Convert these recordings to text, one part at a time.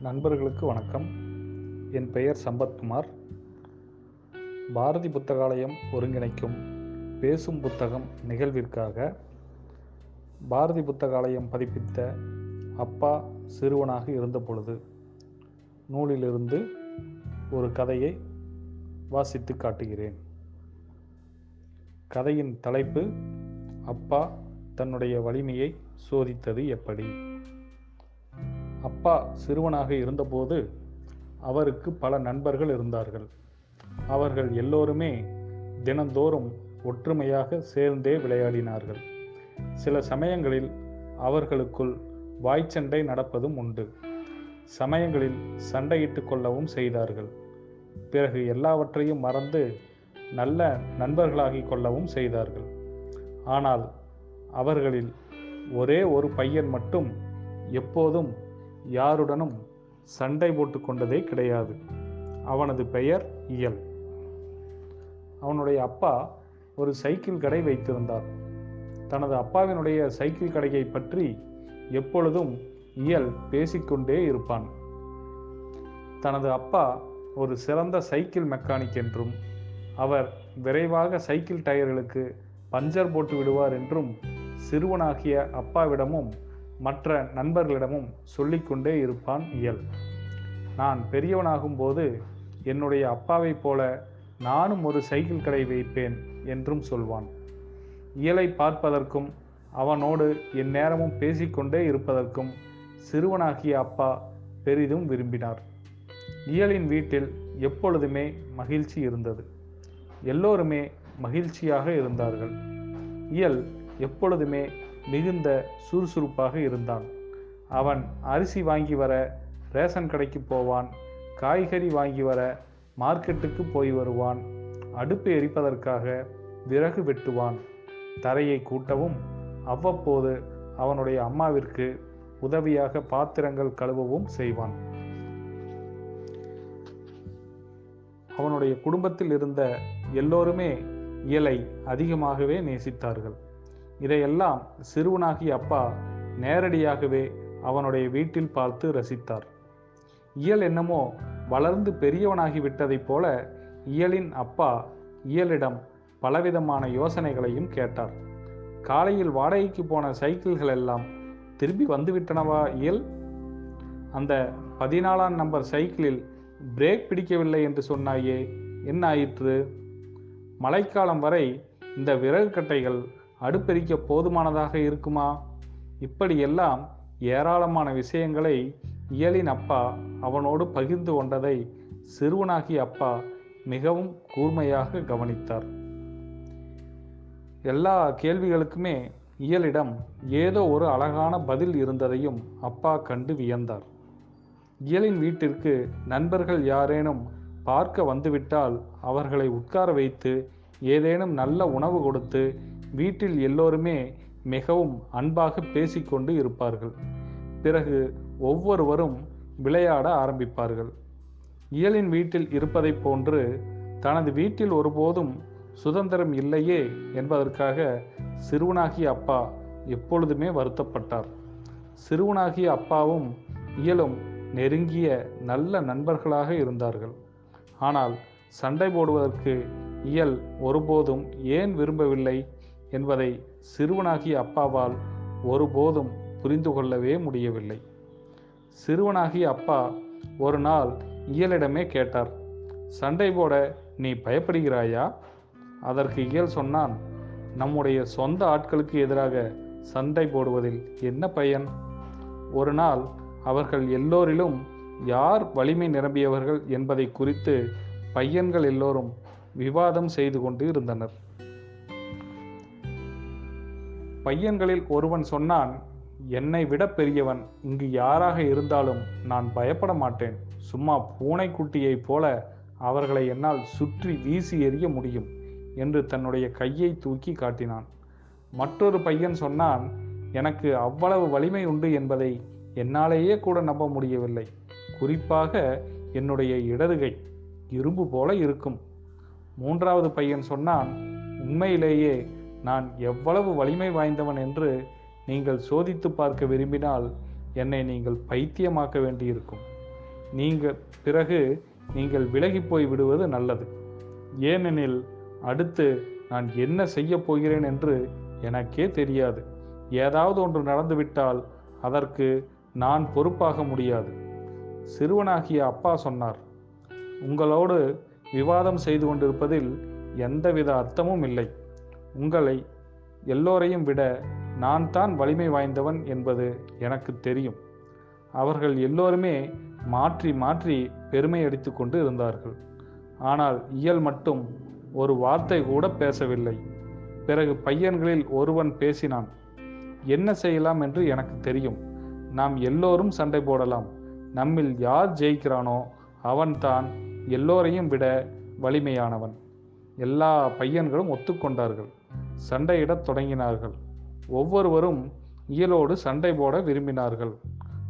நண்பர்களுக்கு வணக்கம். என் பெயர் சம்பத்குமார். பாரதி புத்தகாலயம் ஒருங்கிணைக்கும் பேசும் புத்தகம் நிகழ்விற்காக பாரதி புத்தகாலயம் பதிப்பித்த அப்பா சிறுவனாக இருந்த பொழுது நூலிலிருந்து ஒரு கதையை வாசித்து காட்டுகிறேன். கதையின் தலைப்பு அப்பா தன்னுடைய வலிமையை சோதித்தது எப்படி? அப்பா சிறுவனாக இருந்தபோது அவருக்கு பல நண்பர்கள் இருந்தார்கள். அவர்கள் எல்லோருமே தினந்தோறும் ஒற்றுமையாக சேர்ந்தே விளையாடினார்கள். சில சமயங்களில் அவர்களுக்குள் வாய்ச்சண்டை நடப்பதும் உண்டு. சமயங்களில் சண்டையிட்டு கொள்ளவும் செய்தார்கள். பிறகு எல்லாவற்றையும் மறந்து நல்ல நண்பர்களாகிக் கொள்ளவும் செய்தார்கள். ஆனால் அவர்களில் ஒரே ஒரு பையன் மட்டும் எப்போதும் யாருடனும் சண்டை போட்டு கொண்டதே கிடையாது. அவனது பெயர் இயல். அவனுடைய அப்பா ஒரு சைக்கிள் கடை வைத்திருந்தார். தனது அப்பாவினுடைய சைக்கிள் கடையை பற்றி எப்பொழுதும் இயல் பேசிக்கொண்டே இருப்பான். தனது அப்பா ஒரு சிறந்த சைக்கிள் மெக்கானிக் என்றும் அவர் விரைவாக சைக்கிள் டயர்களுக்கு பஞ்சர் போட்டு விடுவார் என்றும் சிறுவனாகிய அப்பாவிடமும் மற்ற நண்பர்களிடமும் சொல்லிக்கொண்டே இருப்பான் இயல். நான் பெரியவனாகும் போது என்னுடைய அப்பாவைப் போல நானும் ஒரு சைக்கிள் கடை வைப்பேன் என்றும் சொல்வான். இயலை பார்ப்பதற்கும் அவனோடு என் நேரமும் பேசிக்கொண்டே இருப்பதற்கும் சிறுவனாகிய அப்பா பெரிதும் விரும்பினார். இயலின் வீட்டில் எப்பொழுதுமே மகிழ்ச்சி இருந்தது. எல்லோருமே மகிழ்ச்சியாக இருந்தார்கள். இயல் எப்பொழுதுமே மிகுந்த சுறுசுறுப்பாக இருந்தான். அவன் அரிசி வாங்கி வர ரேஷன் கடைக்கு போவான் காய்கறி வாங்கி வர மார்க்கெட்டுக்கு போய் வருவான் அடுப்பு எரிப்பதற்காக விறகு வெட்டுவான். தரையை கூட்டவும் அவ்வப்போது அவனுடைய அம்மாவிற்கு உதவியாக பாத்திரங்கள் கழுவவும் செய்வான். அவனுடைய குடும்பத்தில் இருந்த எல்லோருமே இயலை அதிகமாகவே நேசித்தார்கள். இதையெல்லாம் சிறுவனாகிய அப்பா நேரடியாகவே அவனுடைய வீட்டில் பார்த்து ரசித்தார். இயல் என்னமோ வளர்ந்து பெரியவனாகி விட்டதைப் போல இயலின் அப்பா இயலிடம் பலவிதமான யோசனைகளையும் கேட்டார். காலையில் வாடகைக்கு போன சைக்கிள்கள் எல்லாம் திரும்பி வந்துவிட்டனவா இயல்? அந்த பதினாலாம் நம்பர் சைக்கிளில் பிரேக் பிடிக்கவில்லை என்று சொன்னாயே என்ன ஆயிற்று மழைக்காலம் வரை இந்த விறகு கட்டைகள் அடுப்பெரிக்க போதுமானதாக இருக்குமா? இப்படியெல்லாம் ஏராளமான விஷயங்களை இயலின் அப்பா அவனோடு பகிர்ந்து கொண்டதை சிறுவனாகிய அப்பா மிகவும் கூர்மையாக கவனித்தார். எல்லா கேள்விகளுக்குமே இயலிடம் ஏதோ ஒரு அழகான பதில் இருந்ததையும் அப்பா கண்டு வியந்தார். இயலின் வீட்டிற்கு நண்பர்கள் யாரேனும் பார்க்க வந்துவிட்டால் அவர்களை உட்கார வைத்து ஏதேனும் நல்ல உணவு கொடுத்து வீட்டில் எல்லோருமே மிகவும் அன்பாக பேசிக்கொண்டு இருப்பார்கள். பிறகு ஒவ்வொருவரும் விளையாட ஆரம்பிப்பார்கள். இயலின் வீட்டில் இருப்பதைப் போன்று தனது வீட்டில் ஒருபோதும் சுதந்திரம் இல்லையே என்பதற்காக சிறுவனாகிய அப்பா எப்பொழுதுமே வருத்தப்பட்டார். சிறுவனாகிய அப்பாவும் இயலும் நெருங்கிய நல்ல நண்பர்களாக இருந்தார்கள். ஆனால் சண்டை போடுவதற்கு இயல் ஒருபோதும் ஏன் விரும்பவில்லை? என்பதை சிறுவனாகிய அப்பாவால் ஒருபோதும் புரிந்து கொள்ளவே முடியவில்லை. சிறுவனாகிய அப்பா ஒரு நாள் இயலிடமே கேட்டார் சண்டை போட நீ பயப்படுகிறாயா? அதற்கு இயல் சொன்னான் நம்முடைய சொந்த ஆட்களுக்கு எதிராக சண்டை போடுவதில் என்ன பயன்? ஒரு நாள் அவர்கள் எல்லோரிலும் யார் வலிமை நிரம்பியவர்கள் என்பதை குறித்து பையன்கள் எல்லோரும் விவாதம் செய்து கொண்டு இருந்தனர். பையன்களில் ஒருவன் சொன்னான் என்னை விட பெரியவன் இங்கு யாராக இருந்தாலும் நான் பயப்பட மாட்டேன். சும்மா பூனைக்குட்டியைப் போல அவர்களை என்னால் சுற்றி வீசி எறிய முடியும் என்று தன்னுடைய கையை தூக்கி காட்டினான். மற்றொரு பையன் சொன்னான் எனக்கு அவ்வளவு வலிமை உண்டு என்பதை என்னாலேயே கூட நம்ப முடியவில்லை. குறிப்பாக என்னுடைய இடதுகை இரும்பு போல இருக்கும். மூன்றாவது பையன் சொன்னான் உண்மையிலேயே நான் எவ்வளவு வலிமை வாய்ந்தவன் என்று நீங்கள் சோதித்து பார்க்க விரும்பினால் என்னை நீங்கள் பைத்தியமாக்க வேண்டியிருக்கும். நீங்கள் பிறகு நீங்கள் விலகி போய் விடுவது நல்லது. ஏனெனில் அடுத்து நான் என்ன செய்ய போகிறேன் என்று எனக்கே தெரியாது. ஏதாவது ஒன்று நடந்துவிட்டால் அதற்கு நான் பொறுப்பாக முடியாது. சிறுவனாகிய அப்பா சொன்னார் உங்களோடு விவாதம் செய்து கொண்டிருப்பதில் எந்தவித அர்த்தமும் இல்லை. உங்களை எல்லோரையும் விட நான் தான் வலிமை வாய்ந்தவன் என்பது எனக்கு தெரியும். அவர்கள் எல்லோருமே மாற்றி மாற்றி பெருமை அடித்து கொண்டு இருந்தார்கள். ஆனால் இயல் மட்டும் ஒரு வார்த்தை கூட பேசவில்லை. பிறகு பையன்களில் ஒருவன் பேசினான் என்ன செய்யலாம் என்று எனக்கு தெரியும். நாம் எல்லோரும் சண்டை போடலாம். நம்மில் யார் ஜெயிக்கிறானோ அவன்தான் எல்லோரையும் விட வலிமையானவன். எல்லா பையன்களும் ஒத்துக்கொண்டார்கள். சண்டையிடத் தொடங்கினார்கள். ஒவ்வொருவரும் இயலோடு சண்டை போட விரும்பினார்கள்.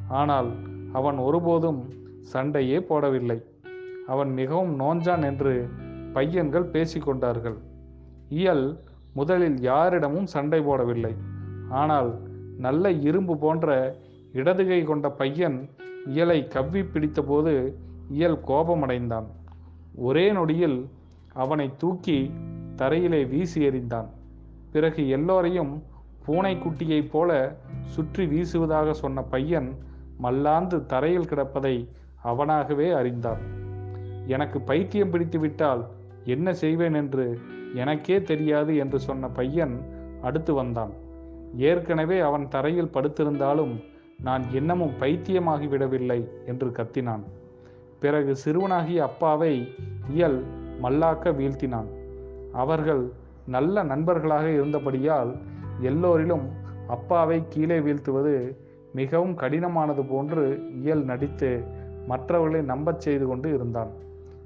ஆனால் அவன் ஒருபோதும் சண்டையே போடவில்லை. அவன் மிகவும் நோஞ்சான் என்று பையன்கள் பேசிக்கொண்டார்கள் இயல் முதலில் யாரிடமும் சண்டை போடவில்லை. ஆனால் நல்ல இரும்பு போன்ற இடதுகை கொண்ட பையன் இயலை கவ்வி பிடித்தபோது இயல் கோபமடைந்தான். ஒரே நொடியில் அவனை தூக்கி தரையிலே வீசி எறிந்தான். பிறகு எல்லோரையும் பூனைக்குட்டியைப் போல சுற்றி வீசுவதாக சொன்ன பையன் மல்லாந்து தரையில் கிடப்பதை அவனாகவே அறிந்தான். எனக்கு பைத்தியம் பிடித்துவிட்டால் என்ன செய்வேன் என்று எனக்கே தெரியாது என்று சொன்ன பையன் அடுத்து வந்தான். ஏற்கனவே அவன் தரையில் படுத்திருந்தாலும் நான் இன்னமும் பைத்தியமாகிவிடவில்லை என்று கத்தினான். பிறகு சிறுவனாகிய அப்பாவை இயல் மல்லாக்க வீழ்த்தினான். அவர்கள் நல்ல நண்பர்களாக இருந்தபடியால் எல்லோரிலும் அப்பாவை கீழே வீழ்த்துவது மிகவும் கடினமானது போன்று இயல் நடித்து மற்றவர்களை நம்பச் செய்து கொண்டு இருந்தான்.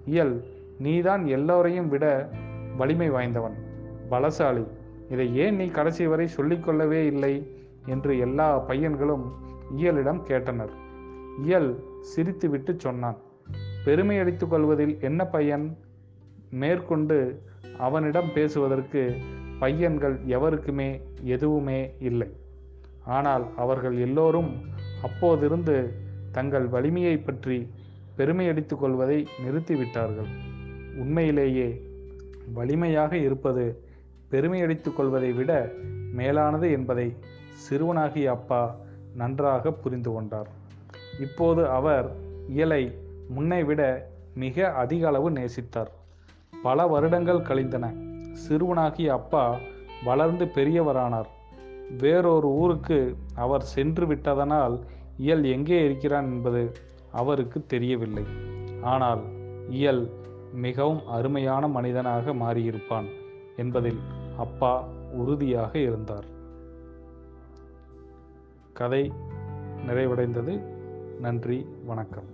இயல் நீதான் எல்லோரையும் விட வலிமை வாய்ந்தவன் பலசாலி. இதை ஏன் நீ கடைசி வரை சொல்லிக்கொள்ளவே இல்லை? என்று எல்லா பையன்களும் இயலிடம் கேட்டனர். இயல் சிரித்துவிட்டு சொன்னான் பெருமை அடித்துக் கொள்வதில் என்ன பையன்? மேற்கொண்டு அவனிடம் பேசுவதற்கு பையன்கள் எவருக்குமே எதுவுமே இல்லை. ஆனால் அவர்கள் எல்லோரும் அப்போதிருந்து தங்கள் வலிமையை பற்றி பெருமையடித்து கொள்வதை நிறுத்திவிட்டார்கள். உண்மையிலேயே வலிமையாக இருப்பது பெருமையடித்து கொள்வதை விட மேலானது என்பதை சிறுவனாகிய அப்பா நன்றாக புரிந்து கொண்டார். இப்போது அவர் இயலை முன்னை விட மிக அதிக அளவு நேசித்தார். பல வருடங்கள் கழிந்தன. சிறுவனாகிய அப்பா வளர்ந்து பெரியவரானார். வேறொரு ஊருக்கு அவர் சென்று விட்டதனால் இயல் எங்கே இருக்கிறான் என்பது அவருக்கு தெரியவில்லை. ஆனால் இயல் மிகவும் அருமையான மனிதனாக மாறியிருப்பான் என்பதில் அப்பா உறுதியாக இருந்தார். கதை நிறைவடைந்தது. நன்றி வணக்கம்.